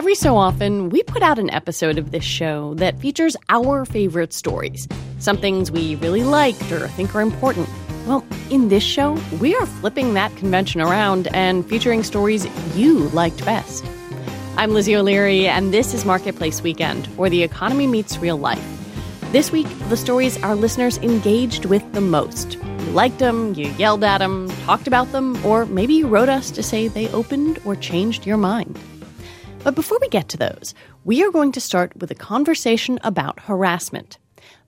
Every so often, we put out an episode of this show that features our favorite stories, some things we really liked or think are important. Well, in this show, we are flipping that convention around and featuring stories you liked best. I'm Lizzie O'Leary, and this is Marketplace Weekend, where the economy meets real life. This week, the stories our listeners engaged with the most. You liked them, you yelled at them, talked about them, or maybe you wrote us to say they opened or changed your mind. But before we get to those, we are going to start with a conversation about harassment.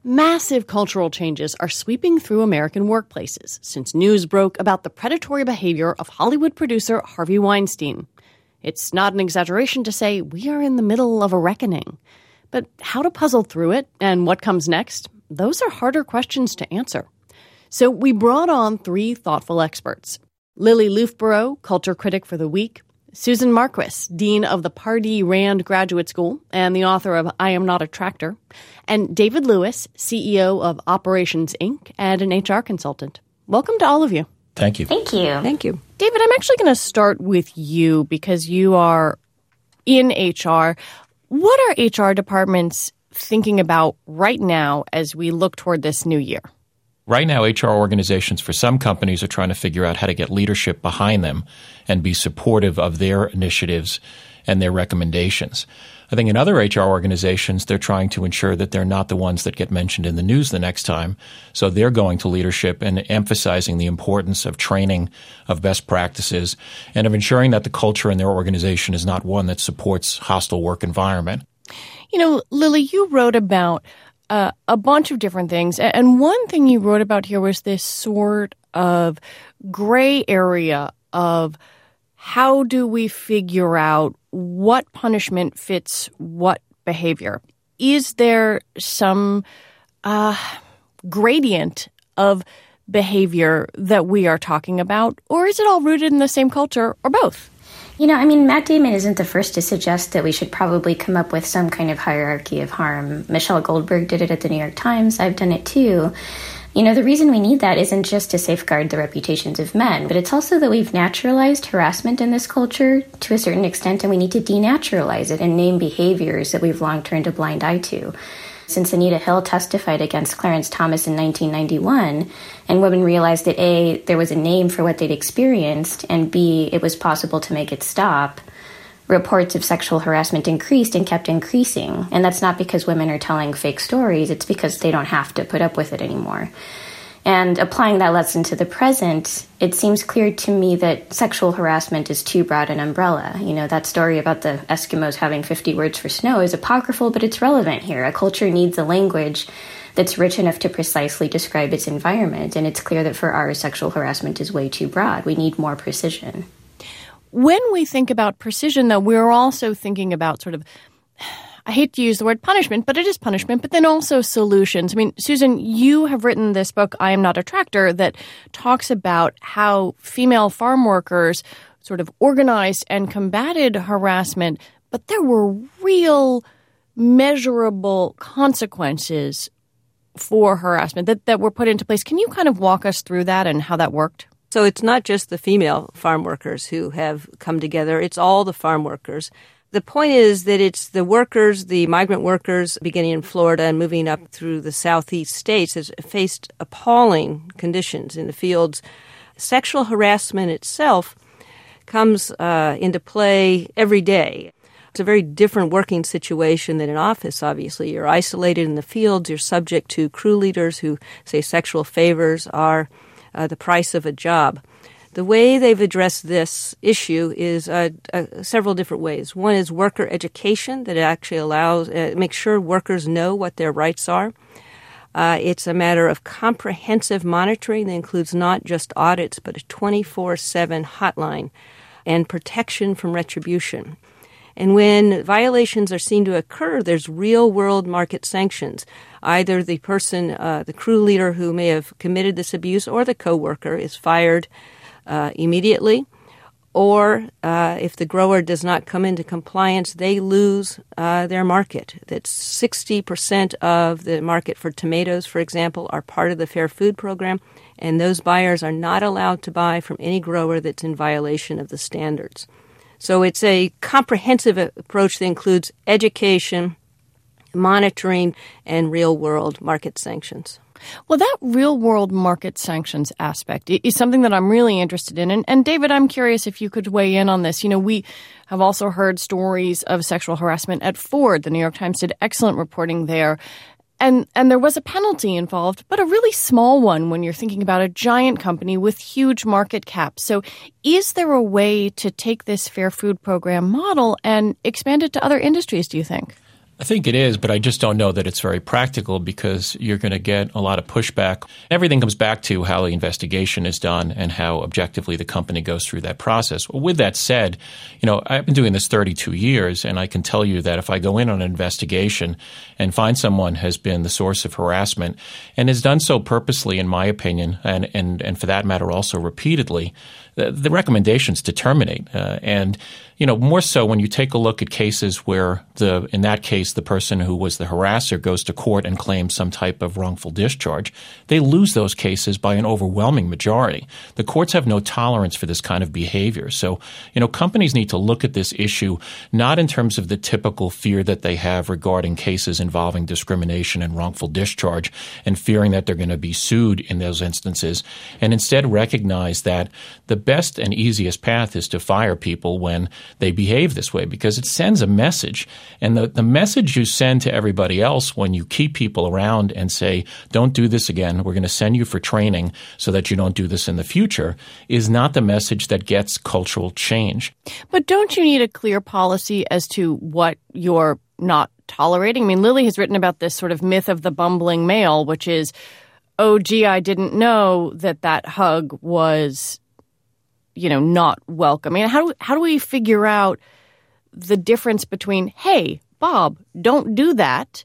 Massive cultural changes are sweeping through American workplaces since news broke about the predatory behavior of Hollywood producer Harvey Weinstein. It's not an exaggeration to say we are in the middle of a reckoning. But how to puzzle through it and what comes next, those are harder questions to answer. So we brought on three thoughtful experts Lily Loofbourow, culture critic for The Week, Susan Marquis, Dean of the Pardee Rand Graduate School and the author of I Am Not a Tractor, and David Lewis, CEO of Operations Inc. and an HR consultant. Welcome to all of you. Thank you. Thank you. Thank you. David, I'm actually going to start with you because you are in HR. What are HR departments thinking about right now as we look toward this new year? Right now, HR organizations for some companies are trying to figure out how to get leadership behind them and be supportive of their initiatives and their recommendations. I think in other HR organizations, they're trying to ensure that they're not the ones that get mentioned in the news the next time. So they're going to leadership and emphasizing the importance of training, of best practices, and of ensuring that the culture in their organization is not one that supports hostile work environment. You know, Lily, you wrote about uh, a bunch of different things. And one thing you wrote about here was this sort of gray area of how do we figure out what punishment fits what behavior? Is there some uh, gradient of behavior that we are talking about, or is it all rooted in the same culture, or both? You know, I mean, Matt Damon isn't the first to suggest that we should probably come up with some kind of hierarchy of harm. Michelle Goldberg did it at the New York Times. I've done it too. You know, the reason we need that isn't just to safeguard the reputations of men, but it's also that we've naturalized harassment in this culture to a certain extent, and we need to denaturalize it and name behaviors that we've long turned a blind eye to since Anita Hill testified against Clarence Thomas in 1991, and women realized that A, there was a name for what they'd experienced, and B, it was possible to make it stop, reports of sexual harassment increased and kept increasing. And that's not because women are telling fake stories, it's because they don't have to put up with it anymore. And applying that lesson to the present, it seems clear to me that sexual harassment is too broad an umbrella. You know, that story about the Eskimos having 50 words for snow is apocryphal, but it's relevant here. A culture needs a language that's rich enough to precisely describe its environment. And it's clear that for ours, sexual harassment is way too broad. We need more precision. When we think about precision, though, we're also thinking about sort of I hate to use the word punishment, but it is punishment, but then also solutions. I mean, Susan, you have written this book, I Am Not a Tractor, that talks about how female farm workers sort of organized and combated harassment, but there were real measurable consequences for harassment that, that were put into place. Can you kind of walk us through that and how that worked? So it's not just the female farm workers who have come together, it's all the farm workers. The point is that it's the workers, the migrant workers, beginning in Florida and moving up through the southeast states, has faced appalling conditions in the fields. Sexual harassment itself comes uh, into play every day. It's a very different working situation than in office, obviously. You're isolated in the fields, you're subject to crew leaders who say sexual favors are uh, the price of a job. The way they've addressed this issue is uh, uh, several different ways. One is worker education that actually allows, uh, makes sure workers know what their rights are. Uh, it's a matter of comprehensive monitoring that includes not just audits, but a 24 7 hotline and protection from retribution. And when violations are seen to occur, there's real world market sanctions. Either the person, uh, the crew leader who may have committed this abuse, or the coworker is fired uh, immediately, or uh, if the grower does not come into compliance, they lose uh, their market. That's 60% of the market for tomatoes, for example, are part of the Fair Food Program, and those buyers are not allowed to buy from any grower that's in violation of the standards. So it's a comprehensive approach that includes education, monitoring, and real world market sanctions. Well, that real world market sanctions aspect is something that I'm really interested in. And, and, David, I'm curious if you could weigh in on this. You know, we have also heard stories of sexual harassment at Ford. The New York Times did excellent reporting there. And, and there was a penalty involved, but a really small one when you're thinking about a giant company with huge market caps. So, is there a way to take this fair food program model and expand it to other industries, do you think? I think it is, but I just don't know that it's very practical because you're going to get a lot of pushback. Everything comes back to how the investigation is done and how objectively the company goes through that process. With that said, you know, I've been doing this 32 years, and I can tell you that if I go in on an investigation and find someone has been the source of harassment and has done so purposely, in my opinion, and, and, and for that matter also repeatedly, the, the recommendations to terminate. Uh, and you know, more so when you take a look at cases where the in that case the person who was the harasser goes to court and claims some type of wrongful discharge, they lose those cases by an overwhelming majority. The courts have no tolerance for this kind of behavior. So, you know, companies need to look at this issue not in terms of the typical fear that they have regarding cases involving discrimination and wrongful discharge and fearing that they're going to be sued in those instances, and instead recognize that the best and easiest path is to fire people when they behave this way because it sends a message. And the, the message you send to everybody else when you keep people around and say, don't do this again, we're going to send you for training so that you don't do this in the future, is not the message that gets cultural change. But don't you need a clear policy as to what you're not tolerating? I mean, Lily has written about this sort of myth of the bumbling male, which is, oh, gee, I didn't know that that hug was you know, not mean, how do, how do we figure out the difference between, hey, Bob, don't do that,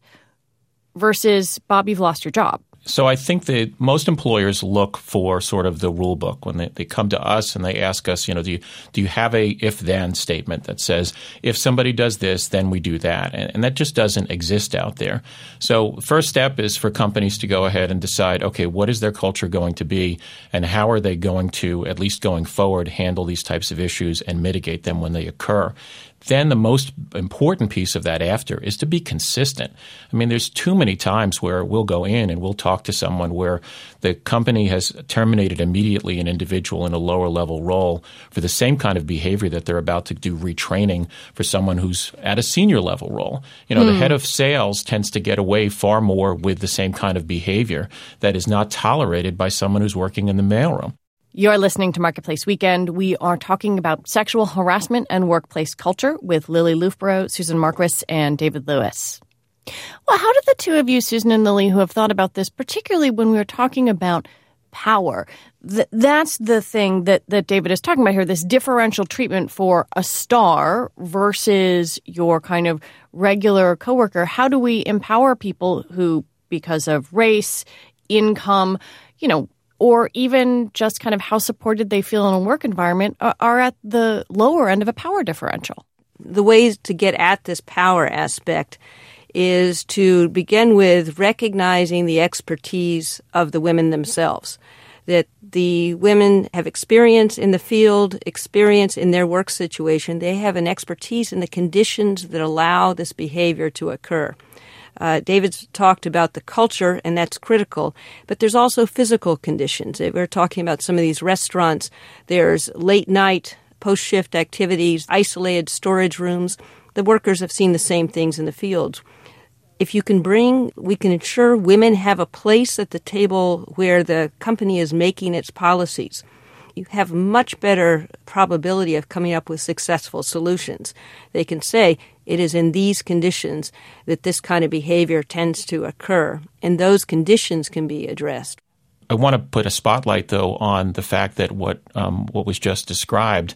versus Bob, you've lost your job? So I think that most employers look for sort of the rule book when they, they come to us and they ask us, you know, do you, do you have a if then statement that says if somebody does this, then we do that, and, and that just doesn't exist out there. So first step is for companies to go ahead and decide, okay, what is their culture going to be, and how are they going to at least going forward handle these types of issues and mitigate them when they occur. Then the most important piece of that after is to be consistent. I mean, there's too many times where we'll go in and we'll talk to someone where the company has terminated immediately an individual in a lower level role for the same kind of behavior that they're about to do retraining for someone who's at a senior level role. You know, mm. the hmm. head of sales tends to get away far more with the same kind of behavior that is not tolerated by someone who's working in the mailroom. You're listening to Marketplace Weekend. We are talking about sexual harassment and workplace culture with Lily Loofbourow, Susan Marquis, and David Lewis. Well, how did the two of you, Susan and Lily, who have thought about this, particularly when we were talking about power, th- that's the thing that, that David is talking about here this differential treatment for a star versus your kind of regular coworker. How do we empower people who, because of race, income, you know, or even just kind of how supported they feel in a work environment uh, are at the lower end of a power differential. The ways to get at this power aspect is to begin with recognizing the expertise of the women themselves. That the women have experience in the field, experience in their work situation. They have an expertise in the conditions that allow this behavior to occur. Uh, David's talked about the culture, and that's critical, but there's also physical conditions. We're talking about some of these restaurants. There's late night, post shift activities, isolated storage rooms. The workers have seen the same things in the fields. If you can bring, we can ensure women have a place at the table where the company is making its policies you have much better probability of coming up with successful solutions. They can say, it is in these conditions that this kind of behavior tends to occur, and those conditions can be addressed. I want to put a spotlight, though, on the fact that what um, what was just described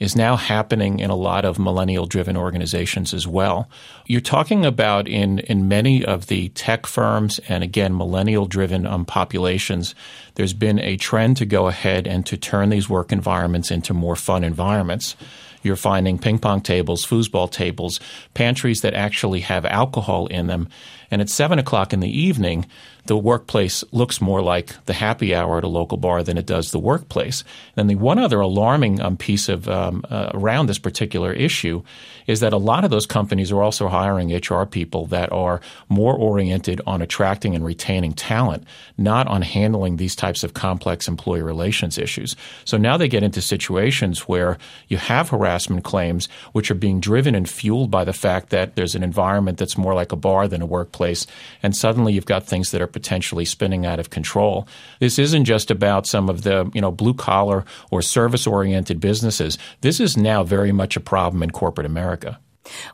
is now happening in a lot of millennial driven organizations as well. You're talking about in, in many of the tech firms and again, millennial driven um, populations, there's been a trend to go ahead and to turn these work environments into more fun environments. You're finding ping pong tables, foosball tables, pantries that actually have alcohol in them. And at seven o'clock in the evening, the workplace looks more like the happy hour at a local bar than it does the workplace. And the one other alarming um, piece of uh, um, uh, around this particular issue is that a lot of those companies are also hiring HR people that are more oriented on attracting and retaining talent, not on handling these types of complex employee relations issues. So now they get into situations where you have harassment claims which are being driven and fueled by the fact that there's an environment that's more like a bar than a workplace, and suddenly you've got things that are potentially spinning out of control. This isn't just about some of the you know blue collar or service oriented businesses. This is now very much a problem in corporate America.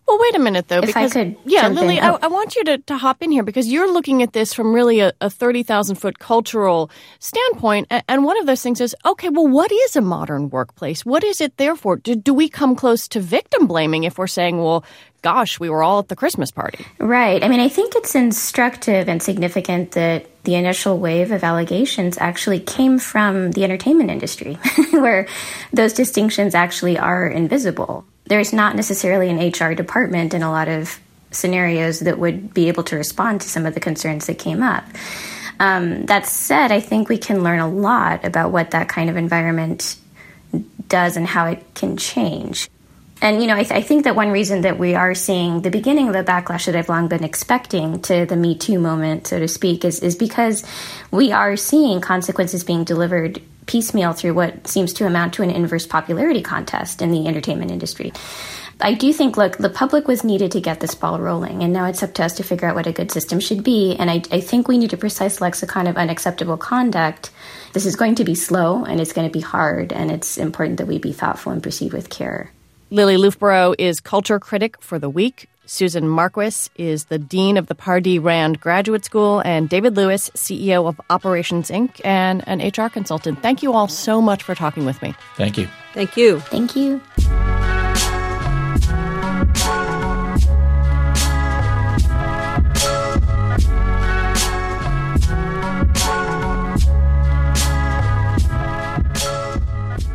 Well, wait a minute, though, If I because could yeah, Lily. I. I want you to, to hop in here because you're looking at this from really a, a thirty thousand foot cultural standpoint, and, one of those things is okay. Well, what is a modern workplace? What is it there for? Do, do we come close to victim blaming if we're saying, well, gosh, we were all at the Christmas party? Right. I mean, I think it's instructive and significant that the initial wave of allegations actually came from the entertainment industry, where those distinctions actually are invisible. There's not necessarily an HR department in a lot of scenarios that would be able to respond to some of the concerns that came up. Um, that said, I think we can learn a lot about what that kind of environment does and how it can change. And, you know, I, th- I think that one reason that we are seeing the beginning of the backlash that I've long been expecting to the Me Too moment, so to speak, is, is because we are seeing consequences being delivered piecemeal through what seems to amount to an inverse popularity contest in the entertainment industry. I do think, look, the public was needed to get this ball rolling, and now it's up to us to figure out what a good system should be. And I, I think we need a precise lexicon of unacceptable conduct. This is going to be slow and it's going to be hard, and it's important that we be thoughtful and proceed with care. Lily Loofbourow is culture critic for The Week. Susan Marquis is the dean of the Pardee Rand Graduate School, and David Lewis, CEO of Operations Inc., and an HR consultant. Thank you all so much for talking with me. Thank you. Thank you. Thank you.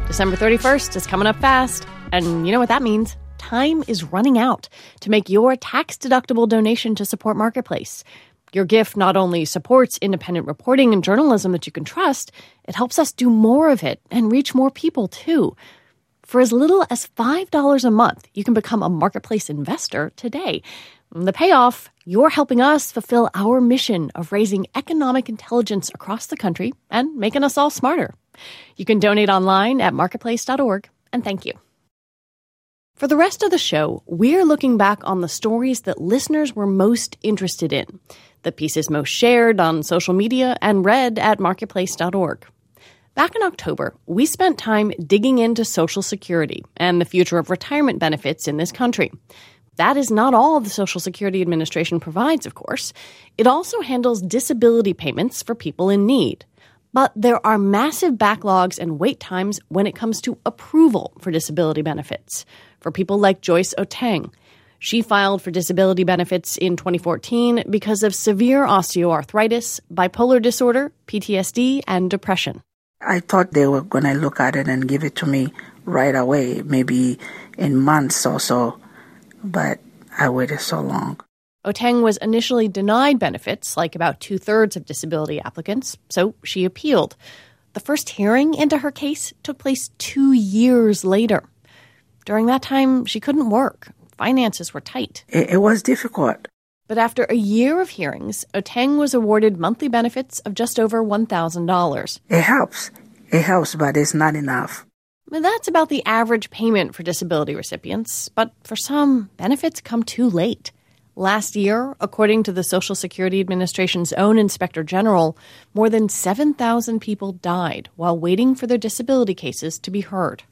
December 31st is coming up fast, and you know what that means? Time is running out to make your tax deductible donation to support Marketplace. Your gift not only supports independent reporting and journalism that you can trust, it helps us do more of it and reach more people too. For as little as $5 a month, you can become a Marketplace investor today. The payoff, you're helping us fulfill our mission of raising economic intelligence across the country and making us all smarter. You can donate online at marketplace.org, and thank you. For the rest of the show, we're looking back on the stories that listeners were most interested in, the pieces most shared on social media and read at marketplace.org. Back in October, we spent time digging into Social Security and the future of retirement benefits in this country. That is not all the Social Security Administration provides, of course. It also handles disability payments for people in need. But there are massive backlogs and wait times when it comes to approval for disability benefits for people like Joyce Oteng. She filed for disability benefits in 2014 because of severe osteoarthritis, bipolar disorder, PTSD, and depression. I thought they were going to look at it and give it to me right away, maybe in months or so, but I waited so long. Oteng was initially denied benefits, like about two thirds of disability applicants, so she appealed. The first hearing into her case took place two years later. During that time, she couldn't work. Finances were tight. It, it was difficult. But after a year of hearings, Oteng was awarded monthly benefits of just over $1,000. It helps. It helps, but it's not enough. That's about the average payment for disability recipients, but for some, benefits come too late. Last year, according to the Social Security Administration's own Inspector General, more than 7,000 people died while waiting for their disability cases to be heard.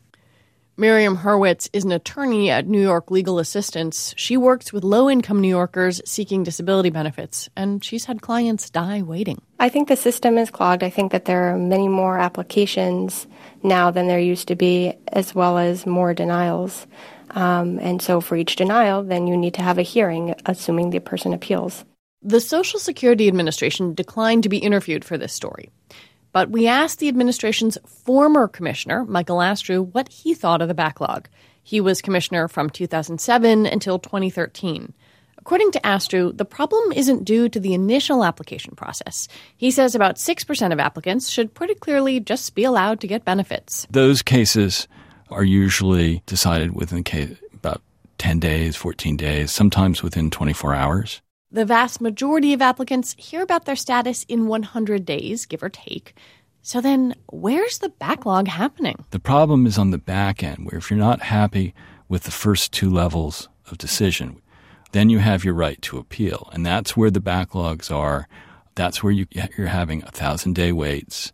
Miriam Hurwitz is an attorney at New York Legal Assistance. She works with low income New Yorkers seeking disability benefits, and she's had clients die waiting. I think the system is clogged. I think that there are many more applications now than there used to be, as well as more denials. Um, and so for each denial, then you need to have a hearing, assuming the person appeals. The Social Security Administration declined to be interviewed for this story. But we asked the administration's former commissioner, Michael Astrue, what he thought of the backlog. He was commissioner from 2007 until 2013. According to Astrue, the problem isn't due to the initial application process. He says about 6% of applicants should pretty clearly just be allowed to get benefits. those cases are usually decided within about 10 days, 14 days, sometimes within 24 hours. The vast majority of applicants hear about their status in 100 days, give or take. So then, where's the backlog happening? The problem is on the back end, where if you're not happy with the first two levels of decision, then you have your right to appeal. And that's where the backlogs are. That's where you, you're having a thousand day waits,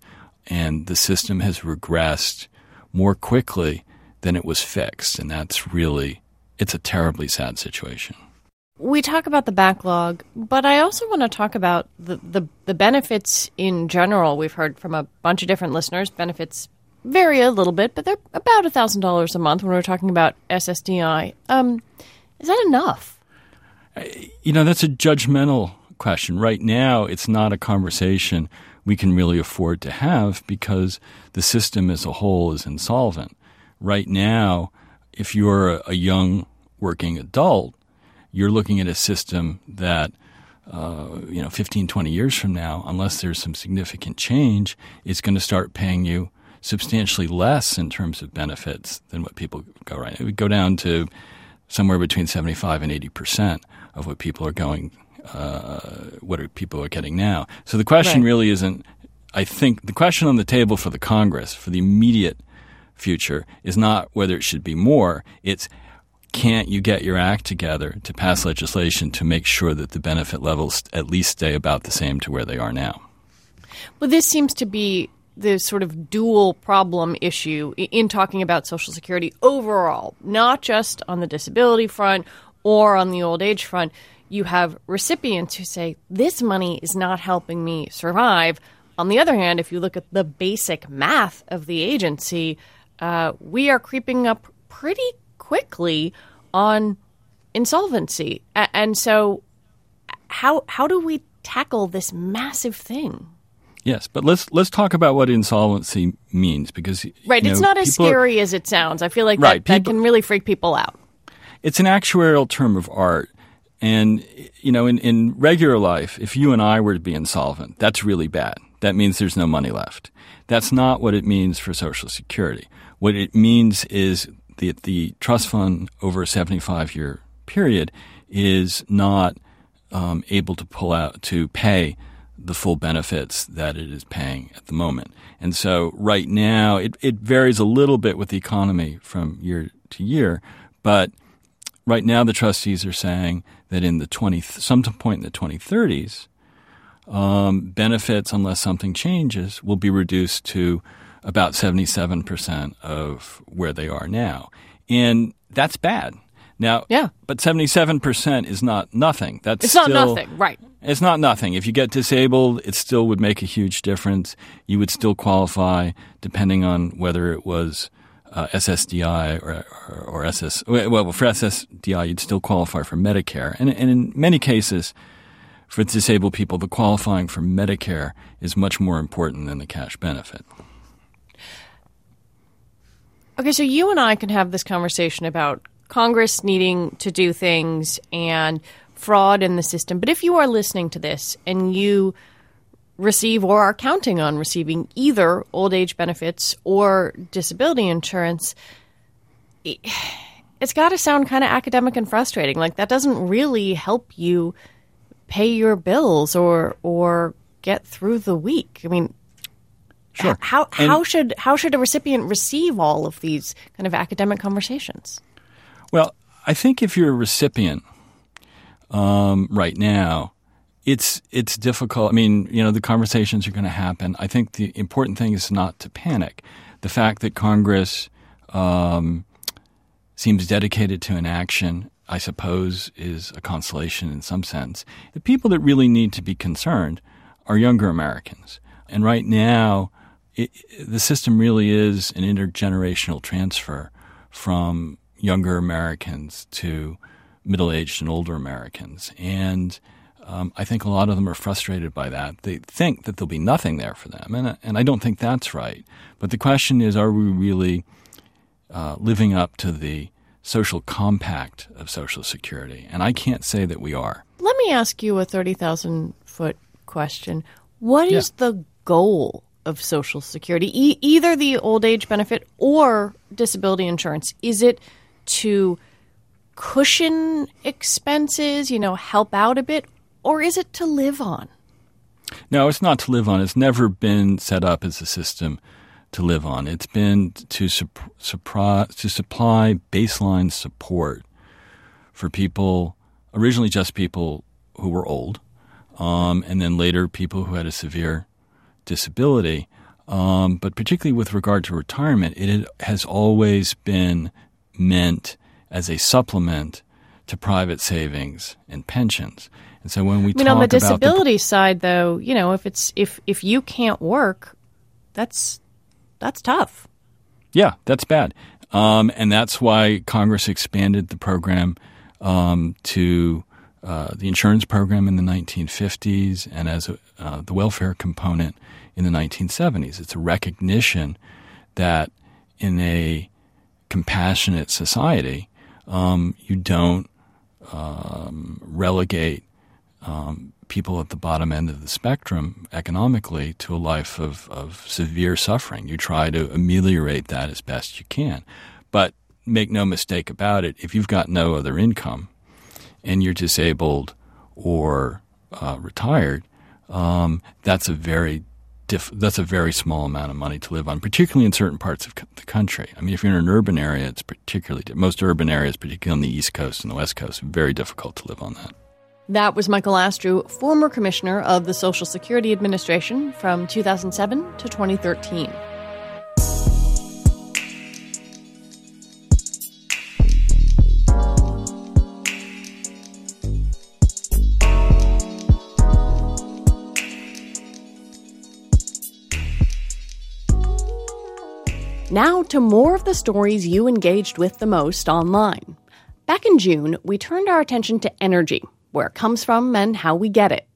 and the system has regressed more quickly than it was fixed. And that's really, it's a terribly sad situation. We talk about the backlog, but I also want to talk about the, the, the benefits in general. We've heard from a bunch of different listeners. Benefits vary a little bit, but they're about $1,000 a month when we're talking about SSDI. Um, is that enough? You know, that's a judgmental question. Right now, it's not a conversation we can really afford to have because the system as a whole is insolvent. Right now, if you're a young working adult, you're looking at a system that uh, you know 15 20 years from now unless there's some significant change it's going to start paying you substantially less in terms of benefits than what people go right it would go down to somewhere between 75 and 80 percent of what people are going uh, what are people are getting now so the question Right. really isn't i think the question on the table for the congress for the immediate future is not whether it should be more it's can't you get your act together to pass legislation to make sure that the benefit levels at least stay about the same to where they are now? Well, this seems to be the sort of dual problem issue in talking about Social Security overall, not just on the disability front or on the old age front. You have recipients who say, This money is not helping me survive. On the other hand, if you look at the basic math of the agency, uh, we are creeping up pretty quickly on insolvency. A- and so, how, how do we tackle this massive thing? Yes, but let's let's talk about what insolvency means because Right. you it's not as people are- scary as it sounds. I feel like Right, that, that can really freak people out. it's an actuarial term of art. And, you know, in, in regular life, if you and I were to be insolvent, that's really bad. That means there's no money left. That's not what it means for Social Security. What it means is that the trust fund over a 75 year period is not um, able to pull out to pay the full benefits that it is paying at the moment. And so right now it, it varies a little bit with the economy from year to year, but right now the trustees are saying that in the 20 some point in the 2030s um, benefits unless something changes will be reduced to about 77% of where they are now and that's bad now Yeah. but 77% is not nothing that's It's not nothing, right? it's not nothing. If you get disabled, it still would make a huge difference. You would still qualify, depending on whether it was uh, SSDI or, or, or SS. Well, for SSDI, you'd still qualify for Medicare. And, and in many cases, for disabled people, the qualifying for Medicare is much more important than the cash benefit. Okay, so you and I can have this conversation about Congress needing to do things and fraud in the system. But if you are listening to this and you receive or are counting on receiving either old age benefits or disability insurance, it- it's got to sound kind of academic and frustrating. Like that doesn't really help you pay your bills or or get through the week. I mean, Sure. how And- how should how should a recipient receive all of these kind of academic conversations? Well, I think if you're a recipient um, right now, it's it's difficult. I mean, you know, the conversations are going to happen. I think the important thing is not to panic. The fact that Congress um, seems dedicated to an action, I suppose, is a consolation in some sense. The people that really need to be concerned are younger Americans, and right now, it, the system really is an intergenerational transfer from younger Americans to middle aged and older Americans. And um, I think a lot of them are frustrated by that. They think that there'll be nothing there for them. And, and I don't think that's right. But the question is are we really uh, living up to the social compact of Social Security? And I can't say that we are. Let me ask you a thirty thousand foot question. What is the goal of Social Security, e- either the old age benefit or disability insurance? Is it to cushion expenses, you know, help out a bit, or is it to live on? No, it's not to live on. It's never been set up as a system to live on. It's been to, to supply baseline support for people, originally just people who were old, um, and then later people who had a severe disability. Um, but particularly with regard to retirement, it has always been meant as a supplement to private savings and pensions. And so when we I mean, on the disability the, side, though, you know, if it's if if you can't work, that's that's tough. Yeah, that's bad, um, and that's why Congress expanded the program um, to uh, the insurance program in the 1950s and as a, uh, the welfare component in the 1970s. It's a recognition that in a compassionate society, um, you don't um, relegate um, people at the bottom end of the spectrum economically to a life of, of severe suffering. You try to ameliorate that as best you can. But make no mistake about it, if you've got no other income, and you're disabled or uh, retired, um, that's a very diff- that's a very small amount of money to live on, particularly in certain parts of the country. I mean, if you're in an urban area, it's particularly most urban areas, particularly on the East Coast and the West Coast, very difficult to live on that. That was Michael Astrue, former commissioner of the Social Security Administration from 2007 to 2013. Now to more of the stories you engaged with the most online. Back in June, we turned our attention to energy, where it comes from and how we get it.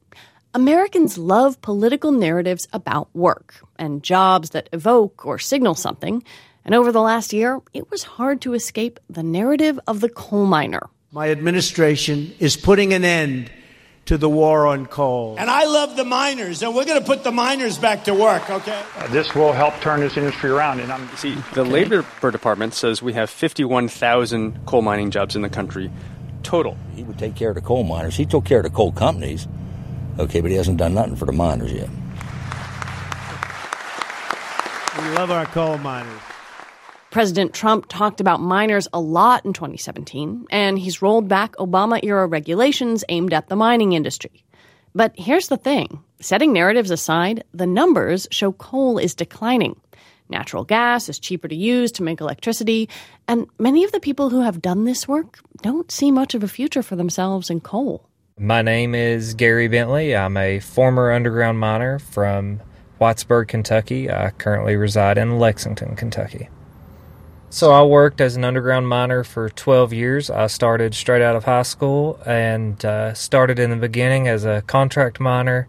Americans love political narratives about work and jobs that evoke or signal something. And over the last year, it was hard to escape the narrative of the coal miner. My administration is putting an end to the war on coal. And I love the miners, and we're going to put the miners back to work, okay? Uh, this will help turn this industry around. And I'm See, the okay. Labor Department says we have 51,000 coal mining jobs in the country total. He would take care of the coal miners. He took care of the coal companies, okay, but he hasn't done nothing for the miners yet. We love our coal miners. President Trump talked about miners a lot in 2017, and he's rolled back Obama era regulations aimed at the mining industry. But here's the thing setting narratives aside, the numbers show coal is declining. Natural gas is cheaper to use to make electricity, and many of the people who have done this work don't see much of a future for themselves in coal. My name is Gary Bentley. I'm a former underground miner from Whitesburg, Kentucky. I currently reside in Lexington, Kentucky. So I worked as an underground miner for 12 years. I started straight out of high school and uh, started in the beginning as a contract miner.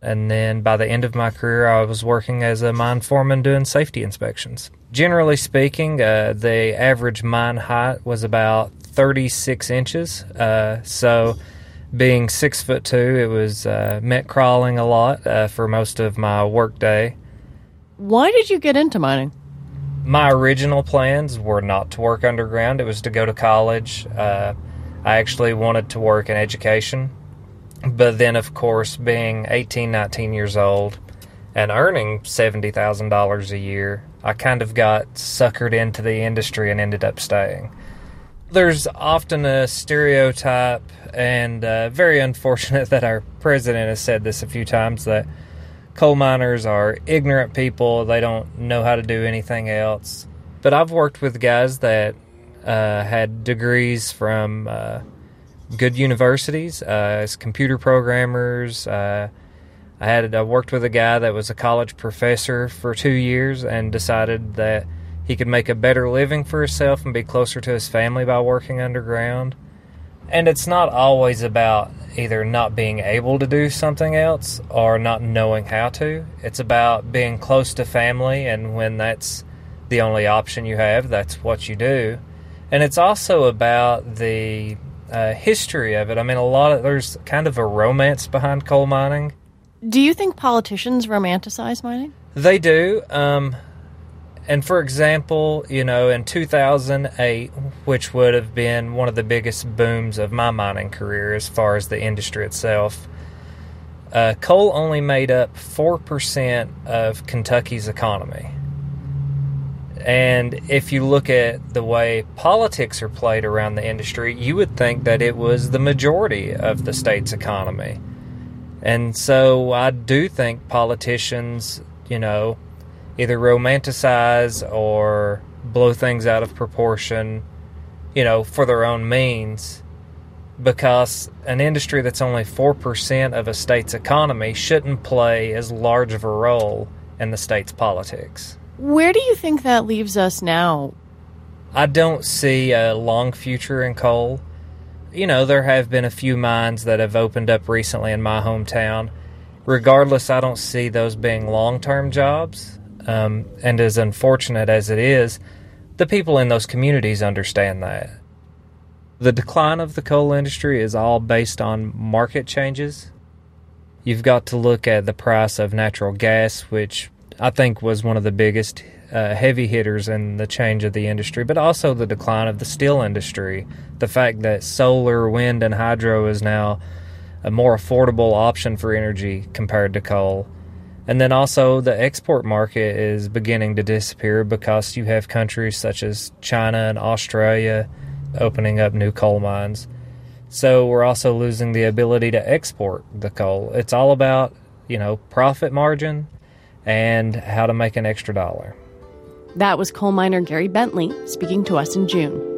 And then by the end of my career, I was working as a mine foreman doing safety inspections. Generally speaking, uh, the average mine height was about 36 inches. Uh, so being six foot two, it was uh, meant crawling a lot uh, for most of my workday. Why did you get into mining? My original plans were not to work underground. It was to go to college. Uh, I actually wanted to work in education. But then, of course, being 18, 19 years old and earning $70,000 a year, I kind of got suckered into the industry and ended up staying. There's often a stereotype, and uh, very unfortunate that our president has said this a few times that coal miners are ignorant people. They don't know how to do anything else. But I've worked with guys that uh, had degrees from uh, good universities uh, as computer programmers. Uh, I had I worked with a guy that was a college professor for two years and decided that he could make a better living for himself and be closer to his family by working underground. And it's not always about either not being able to do something else or not knowing how to. It's about being close to family, and when that's the only option you have, that's what you do. And it's also about the uh, history of it. I mean, a lot of there's kind of a romance behind coal mining. Do you think politicians romanticize mining? They do. Um, and for example, you know, in 2008, which would have been one of the biggest booms of my mining career as far as the industry itself, uh, coal only made up 4% of Kentucky's economy. And if you look at the way politics are played around the industry, you would think that it was the majority of the state's economy. And so I do think politicians, you know, either romanticize or blow things out of proportion, you know, for their own means. Because an industry that's only 4% of a state's economy shouldn't play as large of a role in the state's politics. Where do you think that leaves us now? I don't see a long future in coal. You know, there have been a few mines that have opened up recently in my hometown. Regardless, I don't see those being long term jobs. Um, and as unfortunate as it is, the people in those communities understand that. The decline of the coal industry is all based on market changes. You've got to look at the price of natural gas, which I think was one of the biggest uh, heavy hitters in the change of the industry, but also the decline of the steel industry. The fact that solar, wind, and hydro is now a more affordable option for energy compared to coal. And then also the export market is beginning to disappear because you have countries such as China and Australia opening up new coal mines. So we're also losing the ability to export the coal. It's all about, you know, profit margin and how to make an extra dollar. That was coal miner Gary Bentley speaking to us in June.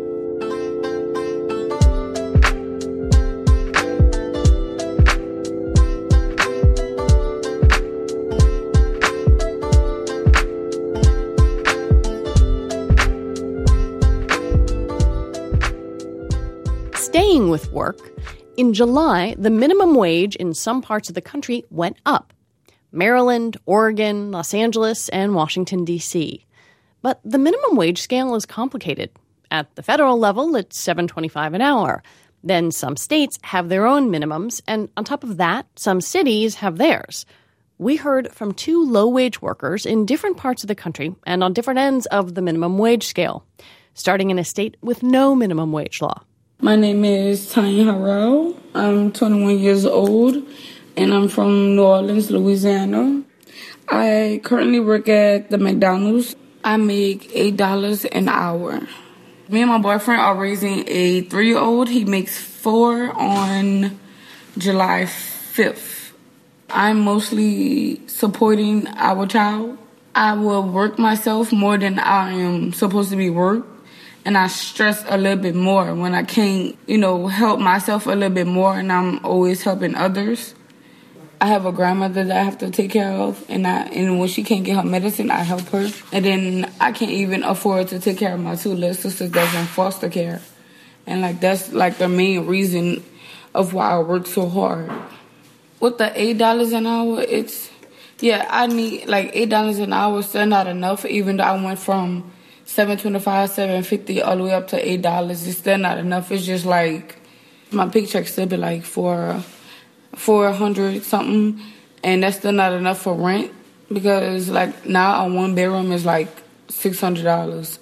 In July, the minimum wage in some parts of the country went up. Maryland, Oregon, Los Angeles, and Washington, D.C. But the minimum wage scale is complicated. At the federal level, it's 7.25 an hour. Then some states have their own minimums, and on top of that, some cities have theirs. We heard from two low wage workers in different parts of the country and on different ends of the minimum wage scale, starting in a state with no minimum wage law. My name is Tanya Harrell. I'm 21 years old and I'm from New Orleans, Louisiana. I currently work at the McDonald's. I make $8 an hour. Me and my boyfriend are raising a three year old. He makes four on July 5th. I'm mostly supporting our child. I will work myself more than I am supposed to be worked and I stress a little bit more when I can't, you know, help myself a little bit more and I'm always helping others. I have a grandmother that I have to take care of and I and when she can't get her medicine I help her. And then I can't even afford to take care of my two little sisters that's in foster care. And like that's like the main reason of why I work so hard. With the eight dollars an hour, it's yeah, I need like eight dollars an hour still not enough even though I went from seven twenty five, seven fifty, all the way up to eight dollars. It's still not enough. It's just like my paycheck still be like for four hundred something, and that's still not enough for rent because like now a one bedroom is like six hundred dollars.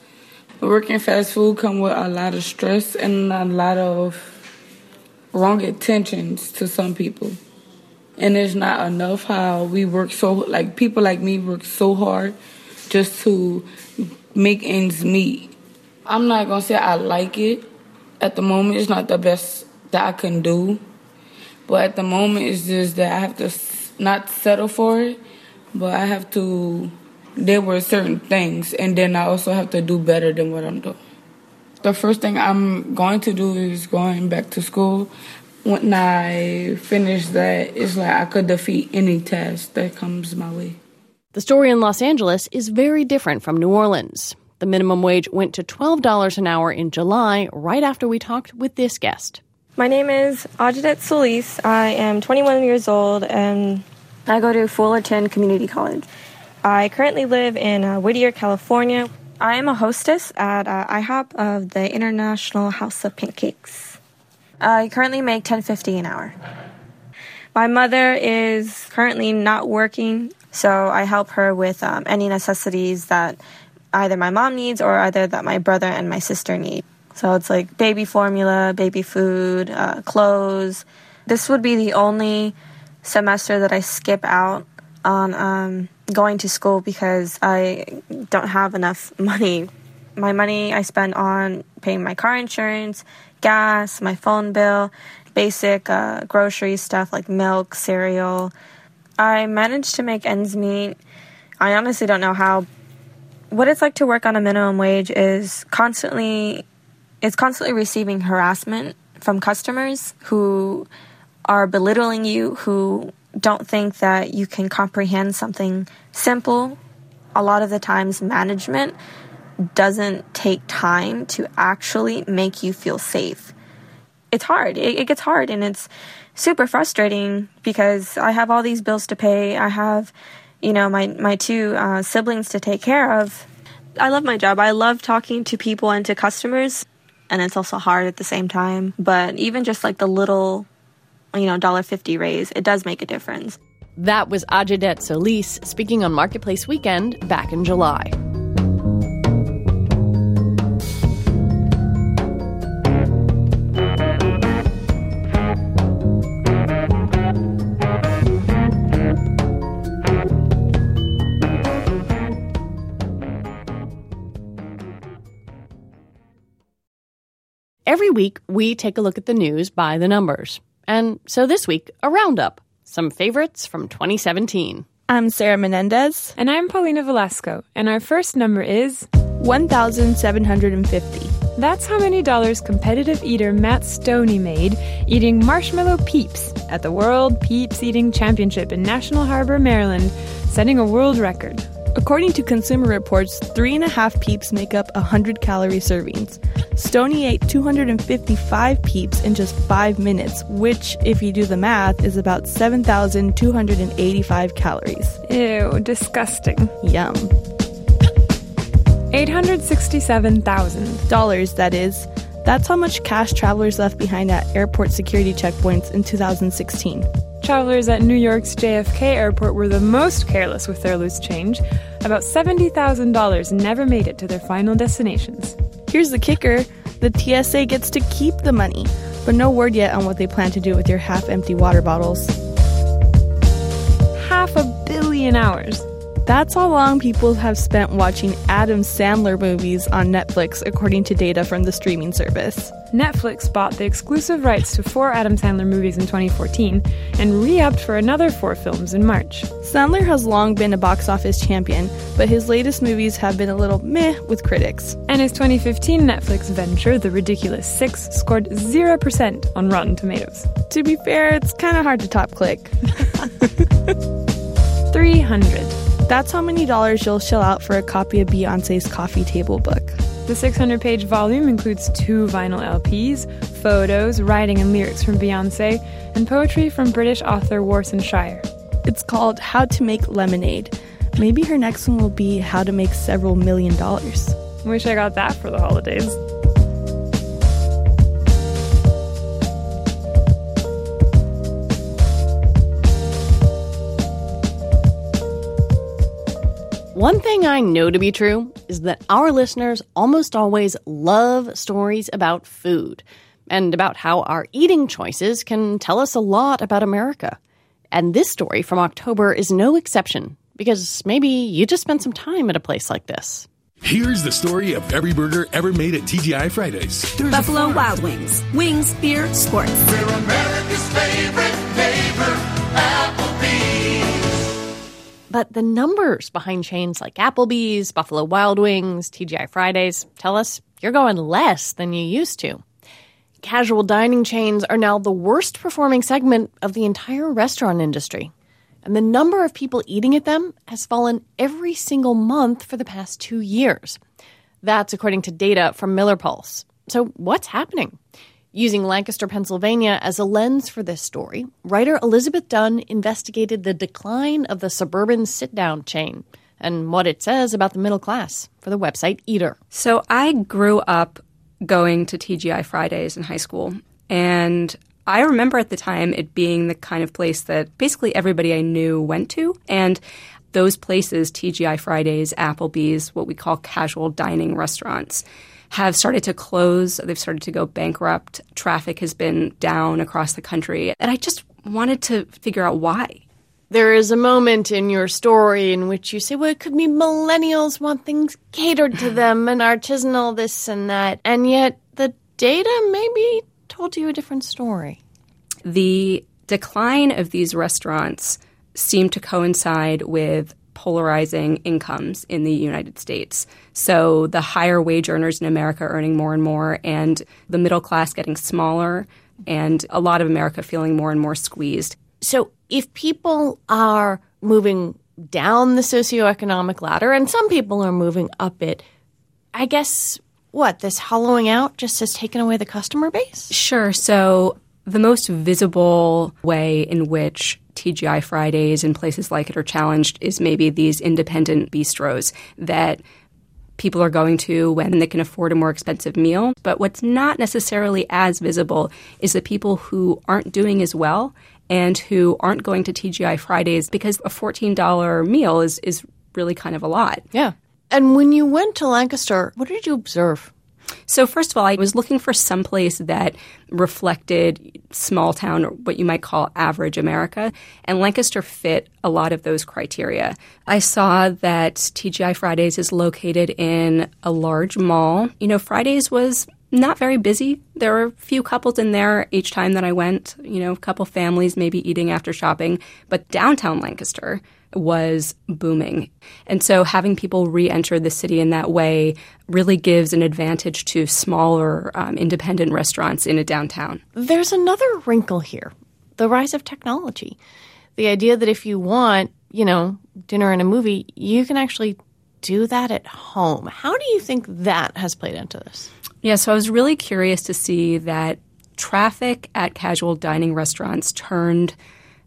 Working fast food come with a lot of stress and a lot of wrong intentions to some people. And it's not enough how we work so like people like me work so hard just to make ends meet. I'm not gonna say I like it. At the moment, it's not the best that I can do. But at the moment, it's just that I have to not settle for it, but I have to. There were certain things, and then I also have to do better than what I'm doing. The first thing I'm going to do is going back to school. When I finish that, it's like I could defeat any task that comes my way. The story in Los Angeles is very different from New Orleans. The minimum wage went to $12 an hour in July, right after we talked with this guest. My name is Ajadet Solis. I am 21 years old and I go to Fullerton Community College. I currently live in uh, Whittier, California. I am a hostess at uh, IHOP of the International House of Pancakes. I currently make 10.50 an hour. My mother is currently not working So I help her with um, any necessities that either my mom needs or either that my brother and my sister need. So it's like baby formula, baby food, uh, clothes. This would be the only semester that I skip out on um, going to school because I don't have enough money. My money I spend on paying my car insurance, gas, my phone bill, basic uh, grocery stuff like milk, cereal. I managed to make ends meet. I honestly don't know how. What it's like to work on a minimum wage is constantly, it's constantly receiving harassment from customers who are belittling you, who don't think that you can comprehend something simple. A lot of the times, management doesn't take time to actually make you feel safe. It's hard. It, it, gets hard and it's super frustrating because I have all these bills to pay. I have, you know, my, my two uh, siblings to take care of. I love my job. I love talking to people and to customers, and it's also hard at the same time. But even just like the little, you know, dollar fifty raise, it does make a difference. That was Ajadet Solis speaking on Marketplace Weekend back in July. Week, we take a look at the news by the numbers. And so this week, a roundup. Some favorites from 2017. I'm Sarah Menendez. And I'm Paulina Velasco. And our first number is 1,750. That's how many dollars competitive eater Matt Stonie made eating marshmallow peeps at the World Peeps Eating Championship in National Harbor, Maryland, setting a world record. According to Consumer Reports, three and a half peeps make up 100 calorie servings. Stonie ate 255 peeps in just five minutes, which, if you do the math, is about 7,285 calories. Ew, disgusting. Yum. $867,000. That is. That's how much cash travelers left behind at airport security checkpoints in 2016. Travelers at New York's JFK airport were the most careless with their loose change. About $70,000 never made it to their final destinations. Here's the kicker the TSA gets to keep the money, but no word yet on what they plan to do with your half empty water bottles. Half a billion hours. That's how long people have spent watching Adam Sandler movies on Netflix, according to data from the streaming service. Netflix bought the exclusive rights to four Adam Sandler movies in 2014 and re upped for another four films in March. Sandler has long been a box office champion, but his latest movies have been a little meh with critics. And his 2015 Netflix venture, The Ridiculous Six, scored 0% on Rotten Tomatoes. To be fair, it's kind of hard to top click. 300. That's how many dollars you'll shell out for a copy of Beyonce's coffee table book. The 600 page volume includes two vinyl LPs, photos, writing and lyrics from Beyonce, and poetry from British author Warsan Shire. It's called How to Make Lemonade. Maybe her next one will be How to Make Several Million Dollars. Wish I got that for the holidays. One thing I know to be true is that our listeners almost always love stories about food and about how our eating choices can tell us a lot about America. And this story from October is no exception because maybe you just spent some time at a place like this. Here's the story of every burger ever made at TGI Fridays. There's Buffalo Wild Wings. Wings, beer, sports. We're America's favorite neighbor, But the numbers behind chains like Applebee's, Buffalo Wild Wings, TGI Fridays tell us you're going less than you used to. Casual dining chains are now the worst performing segment of the entire restaurant industry. And the number of people eating at them has fallen every single month for the past two years. That's according to data from Miller Pulse. So, what's happening? Using Lancaster, Pennsylvania as a lens for this story, writer Elizabeth Dunn investigated the decline of the suburban sit down chain and what it says about the middle class for the website Eater. So I grew up going to TGI Fridays in high school, and I remember at the time it being the kind of place that basically everybody I knew went to. And those places, TGI Fridays, Applebee's, what we call casual dining restaurants, have started to close. They've started to go bankrupt. Traffic has been down across the country. And I just wanted to figure out why. There is a moment in your story in which you say, well, it could be millennials want things catered to them and artisanal this and that. And yet the data maybe told you a different story. The decline of these restaurants seemed to coincide with polarizing incomes in the United States. So the higher wage earners in America earning more and more, and the middle class getting smaller, and a lot of America feeling more and more squeezed. So if people are moving down the socioeconomic ladder, and some people are moving up it, I guess what this hollowing out just has taken away the customer base? Sure. So the most visible way in which TGI Fridays and places like it are challenged is maybe these independent bistros that people are going to when they can afford a more expensive meal. But what's not necessarily as visible is the people who aren't doing as well and who aren't going to TGI Fridays because a $14 meal is, is really kind of a lot. Yeah. And when you went to Lancaster, what did you observe? So, first of all, I was looking for some place that reflected small town or what you might call average America, and Lancaster fit a lot of those criteria. I saw that TGI Fridays is located in a large mall. You know, Fridays was not very busy. There were a few couples in there each time that I went, you know, a couple families maybe eating after shopping, but downtown Lancaster was booming. And so having people re enter the city in that way really gives an advantage to smaller um, independent restaurants in a downtown. There's another wrinkle here the rise of technology. The idea that if you want, you know, dinner and a movie, you can actually do that at home. How do you think that has played into this? Yeah, so I was really curious to see that traffic at casual dining restaurants turned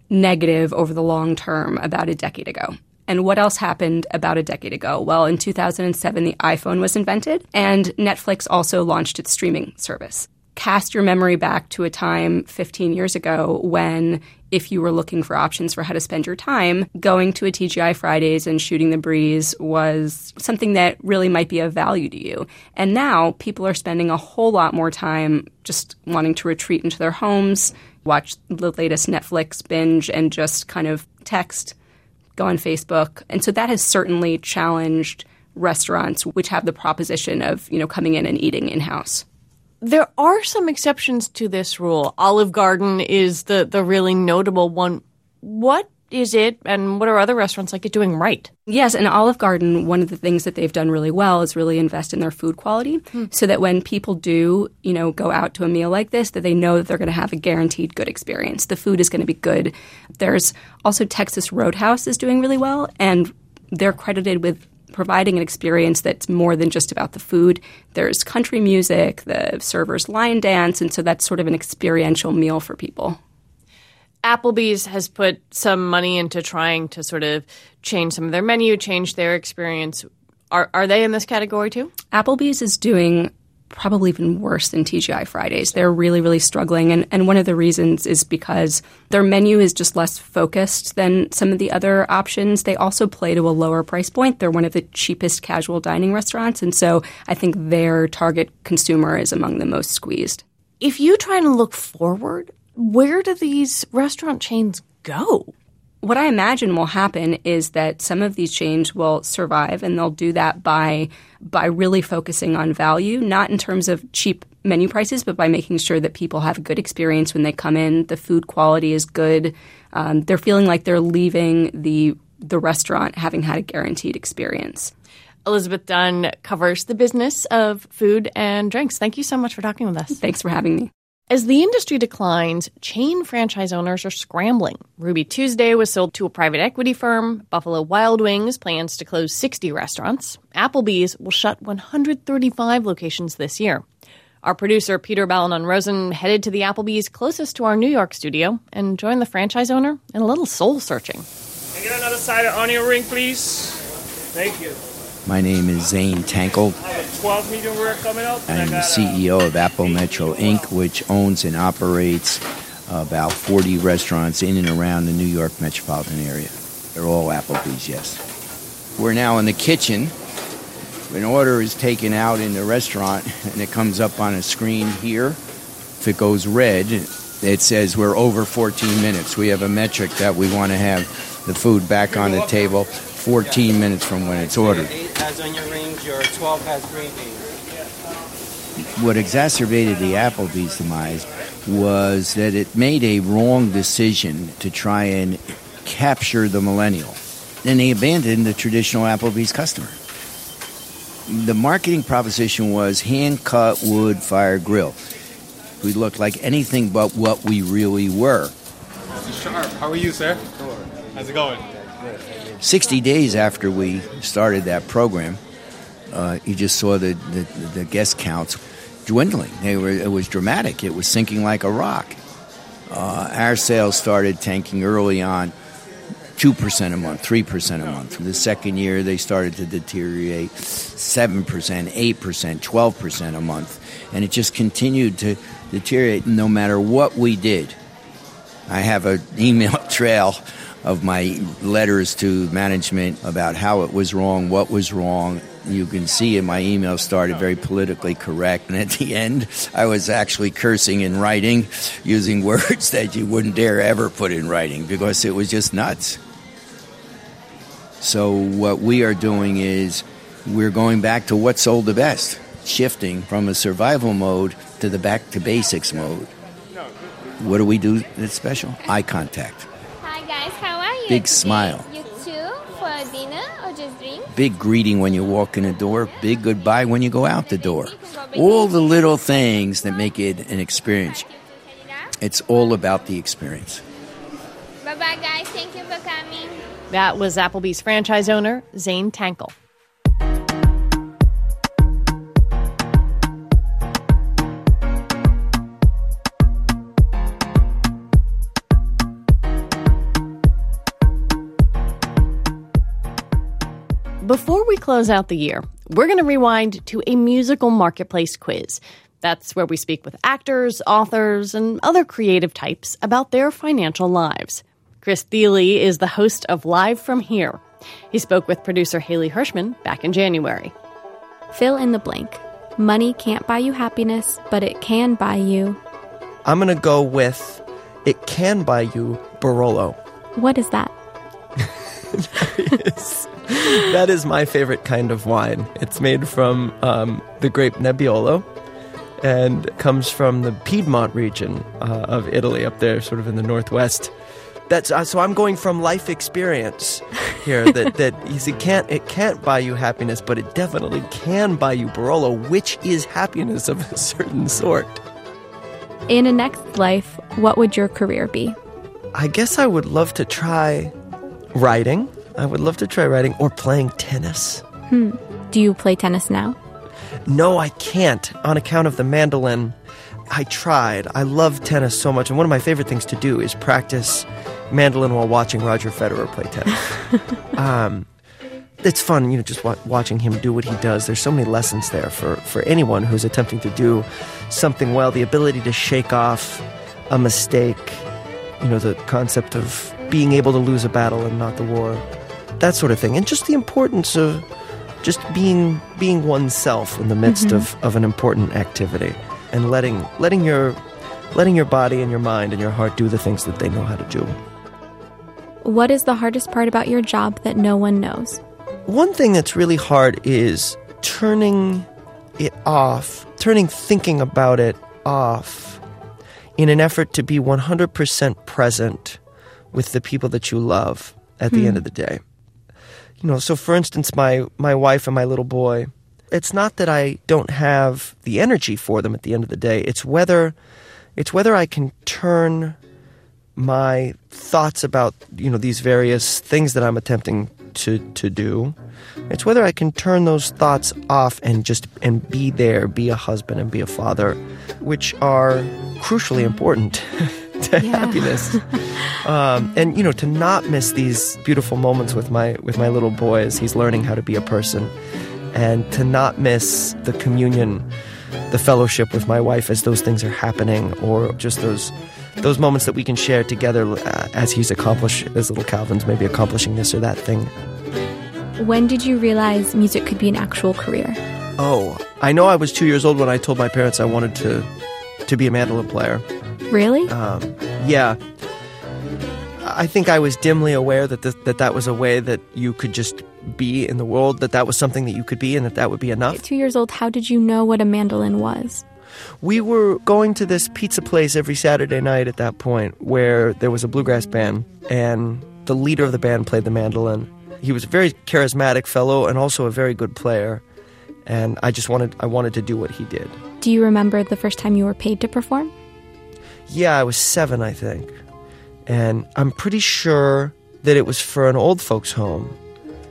negative over the long term about a decade ago. And what else happened about a decade ago? Well, in 2007, the iPhone was invented, and Netflix also launched its streaming service. Cast your memory back to a time 15 years ago when, if you were looking for options for how to spend your time, going to a TGI Fridays and shooting the breeze was something that really might be of value to you. And now people are spending a whole lot more time just wanting to retreat into their homes, watch the latest Netflix binge, and just kind of text, go on Facebook. And so that has certainly challenged restaurants which have the proposition of, you know, coming in and eating in-house. There are some exceptions to this rule. Olive Garden is the, the really notable one. What is it and what are other restaurants like it doing right? Yes, and Olive Garden, one of the things that they've done really well is really invest in their food quality hmm. so that when people do, you know, go out to a meal like this, that they know that they're going to have a guaranteed good experience. The food is going to be good. There's also Texas Roadhouse is doing really well and they're credited with providing an experience that's more than just about the food. There's country music, the servers line dance, and so that's sort of an experiential meal for people. Applebee's has put some money into trying to sort of change some of their menu, change their experience. Are, are they in this category too? Applebee's is doing probably even worse than TGI Fridays. They're really, really struggling. And, and one of the reasons is because their menu is just less focused than some of the other options. They also play to a lower price point. They're one of the cheapest casual dining restaurants. And so I think their target consumer is among the most squeezed. If you try to look forward, where do these restaurant chains go? What I imagine will happen is that some of these chains will survive and they'll do that by by really focusing on value, not in terms of cheap menu prices, but by making sure that people have a good experience when they come in. The food quality is good. Um, they're feeling like they're leaving the the restaurant having had a guaranteed experience. Elizabeth Dunn covers the business of food and drinks. Thank you so much for talking with us. Thanks for having me. As the industry declines, chain franchise owners are scrambling. Ruby Tuesday was sold to a private equity firm. Buffalo Wild Wings plans to close 60 restaurants. Applebee's will shut 135 locations this year. Our producer, Peter Balonon Rosen, headed to the Applebee's closest to our New York studio and joined the franchise owner in a little soul searching. Can I get another side of onion ring, please? Thank you. My name is Zane Tankel. I'm the CEO of Apple Metro Inc., which owns and operates about 40 restaurants in and around the New York metropolitan area. They're all Applebee's, yes. We're now in the kitchen. An order is taken out in the restaurant and it comes up on a screen here. If it goes red, it says we're over 14 minutes. We have a metric that we want to have the food back on the table 14 minutes from when it's ordered. 8 has onion rings, your 12 has green beans. What exacerbated the Applebee's demise was that it made a wrong decision to try and capture the millennial. And they abandoned the traditional Applebee's customer. The marketing proposition was hand cut wood fire grill. We looked like anything but what we really were. Sharp. How are you, sir? How's it going? 60 days after we started that program, uh, you just saw the, the, the guest counts dwindling. They were, it was dramatic. It was sinking like a rock. Uh, our sales started tanking early on, 2% a month, 3% a month. The second year, they started to deteriorate 7%, 8%, 12% a month. And it just continued to deteriorate no matter what we did. I have an email trail of my letters to management about how it was wrong, what was wrong. You can see in my email started very politically correct, and at the end, I was actually cursing in writing, using words that you wouldn't dare ever put in writing because it was just nuts. So, what we are doing is we're going back to what sold the best, shifting from a survival mode to the back to basics mode. What do we do that's special? Eye contact. Hi guys, how are you? Big smile. You too for dinner or just drink? Big greeting when you walk in the door, big goodbye when you go out the door. All the little things that make it an experience. It's all about the experience. Bye bye guys, thank you for coming. That was Applebee's franchise owner, Zane Tankel. Before we close out the year, we're going to rewind to a musical marketplace quiz. That's where we speak with actors, authors, and other creative types about their financial lives. Chris Thile is the host of Live from Here. He spoke with producer Haley Hirschman back in January. Fill in the blank. Money can't buy you happiness, but it can buy you. I'm going to go with it can buy you Barolo. What is that? that is my favorite kind of wine. It's made from um, the grape Nebbiolo and comes from the Piedmont region uh, of Italy, up there, sort of in the northwest. That's uh, so. I'm going from life experience here. That that it can't it can't buy you happiness, but it definitely can buy you Barolo, which is happiness of a certain sort. In a next life, what would your career be? I guess I would love to try writing. I would love to try writing or playing tennis. Hmm. Do you play tennis now? No, I can't on account of the mandolin. I tried. I love tennis so much, and one of my favorite things to do is practice mandolin while watching Roger Federer play tennis. um, it's fun, you know, just wa- watching him do what he does. There's so many lessons there for, for anyone who's attempting to do something well. The ability to shake off a mistake, you know, the concept of being able to lose a battle and not the war, that sort of thing, and just the importance of just being being oneself in the midst Mhm. of, of an important activity and letting letting your letting your body and your mind and your heart do the things that they know how to do. What is the hardest part about your job that no one knows? One thing that's really hard is turning it off, turning thinking about it off in an effort to be 100% present with the people that you love at the Hmm. end of the day. You know, so for instance, my, my wife and my little boy, it's not that I don't have the energy for them at the end of the day. It's whether it's whether I can turn my thoughts about you know these various things that I'm attempting to to do. It's whether I can turn those thoughts off and just and be there, be a husband and be a father, which are crucially important to happiness. Um, and you know to not miss these beautiful moments with my with my little boy as he's learning how to be a person, and to not miss the communion the fellowship with my wife as those things are happening, or just those those moments that we can share together uh, as he's accomplished, as little Calvin's maybe accomplishing this or that thing. When did you realize music could be an actual career? Oh, I know I was two years old when I told my parents I wanted to to be a mandolin player. Really? Um, yeah. I think I was dimly aware that, th- that that was a way that you could just be in the world, that that was something that you could be, and that that would be enough. At two years old, how did you know what a mandolin was? We were going to this pizza place every Saturday night at that point where there was a bluegrass band, and the leader of the band played the mandolin. He was a very charismatic fellow and also a very good player, and I just wanted I wanted to do what he did. Do you remember the first time you were paid to perform? Yeah, I was seven, I think. And I'm pretty sure that it was for an old folks' home.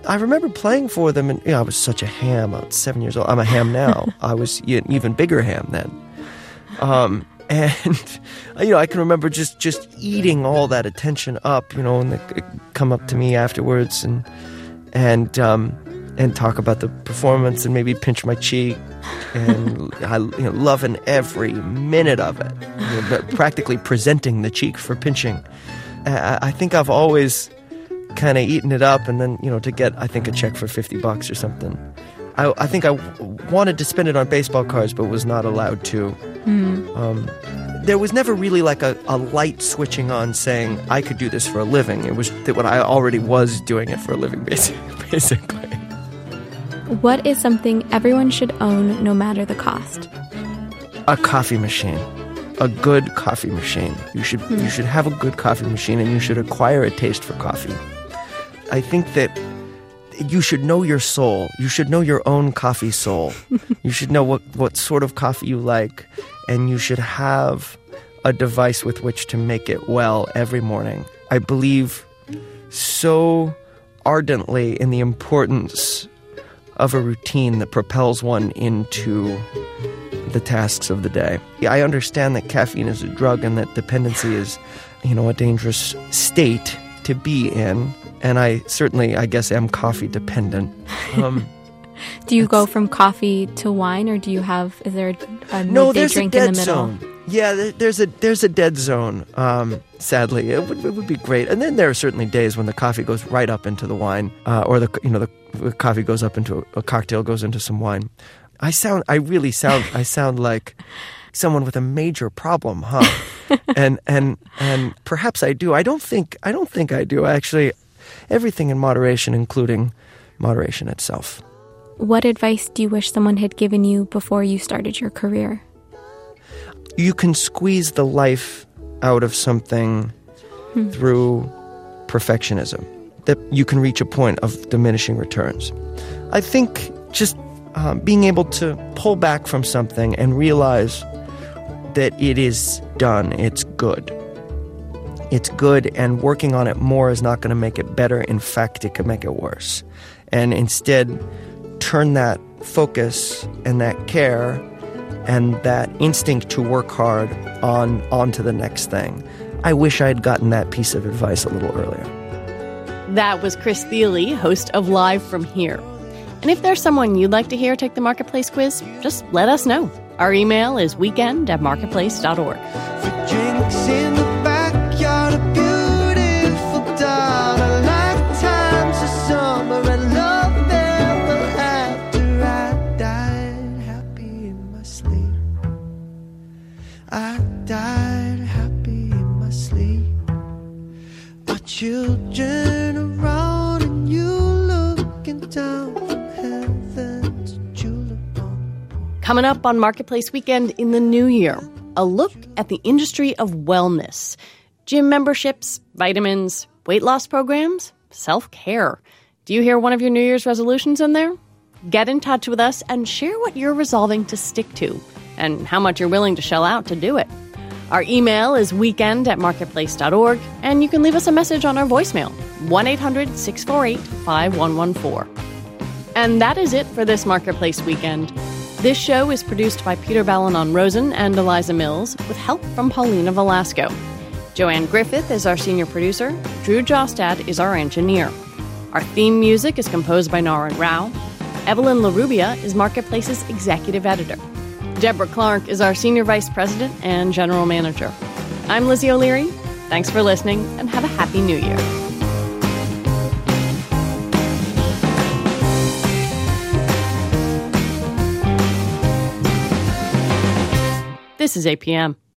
I remember playing for them, and you know, I was such a ham. I was seven years old. I'm a ham now. I was an even bigger ham then. Um, and you know, I can remember just just eating all that attention up. You know, and they come up to me afterwards and and um, and talk about the performance and maybe pinch my cheek and I you know, loving every minute of it, you know, but practically presenting the cheek for pinching. I, I think I've always kind of eaten it up, and then you know to get I think a check for fifty bucks or something. I, I think I w- wanted to spend it on baseball cards, but was not allowed to. Mm. Um, there was never really like a, a light switching on saying I could do this for a living. It was that what I already was doing it for a living, basically. What is something everyone should own no matter the cost? A coffee machine. A good coffee machine. You should Hmm. you should have a good coffee machine and you should acquire a taste for coffee. I think that you should know your soul. You should know your own coffee soul. you should know what, what sort of coffee you like and you should have a device with which to make it well every morning. I believe so ardently in the importance of a routine that propels one into the tasks of the day. I understand that caffeine is a drug and that dependency is, you know, a dangerous state to be in, and I certainly, I guess, am coffee dependent. Um, Do you go from coffee to wine, or do you have? Is there a, a no, there's a drink dead in the middle? zone. Yeah, there's a there's a dead zone. Um, sadly, it would, it would be great. And then there are certainly days when the coffee goes right up into the wine, uh, or the you know the, the coffee goes up into a, a cocktail goes into some wine. I sound, I really sound, I sound like someone with a major problem, huh? and and and perhaps I do. I don't think I don't think I do. Actually, everything in moderation, including moderation itself. What advice do you wish someone had given you before you started your career? You can squeeze the life out of something Hmm. through perfectionism. That you can reach a point of diminishing returns. I think just um, being able to pull back from something and realize that it is done, it's good. It's good, and working on it more is not going to make it better. In fact, it could make it worse. And instead, turn that focus and that care and that instinct to work hard on onto the next thing. I wish I had gotten that piece of advice a little earlier. That was Chris Thile, host of Live from Here. And if there's someone you'd like to hear take the Marketplace quiz, just let us know. Our email is weekend at marketplace.org. Coming up on Marketplace Weekend in the new year, a look at the industry of wellness gym memberships, vitamins, weight loss programs, self care. Do you hear one of your New Year's resolutions in there? Get in touch with us and share what you're resolving to stick to and how much you're willing to shell out to do it. Our email is weekend at marketplace.org, and you can leave us a message on our voicemail 1 800 648 5114. And that is it for this Marketplace weekend. This show is produced by Peter Balonon Rosen and Eliza Mills with help from Paulina Velasco. Joanne Griffith is our senior producer. Drew Jostad is our engineer. Our theme music is composed by Naren Rao. Evelyn LaRubia is Marketplace's executive editor. Deborah Clark is our Senior Vice President and General Manager. I'm Lizzie O'Leary. Thanks for listening and have a Happy New Year. This is APM.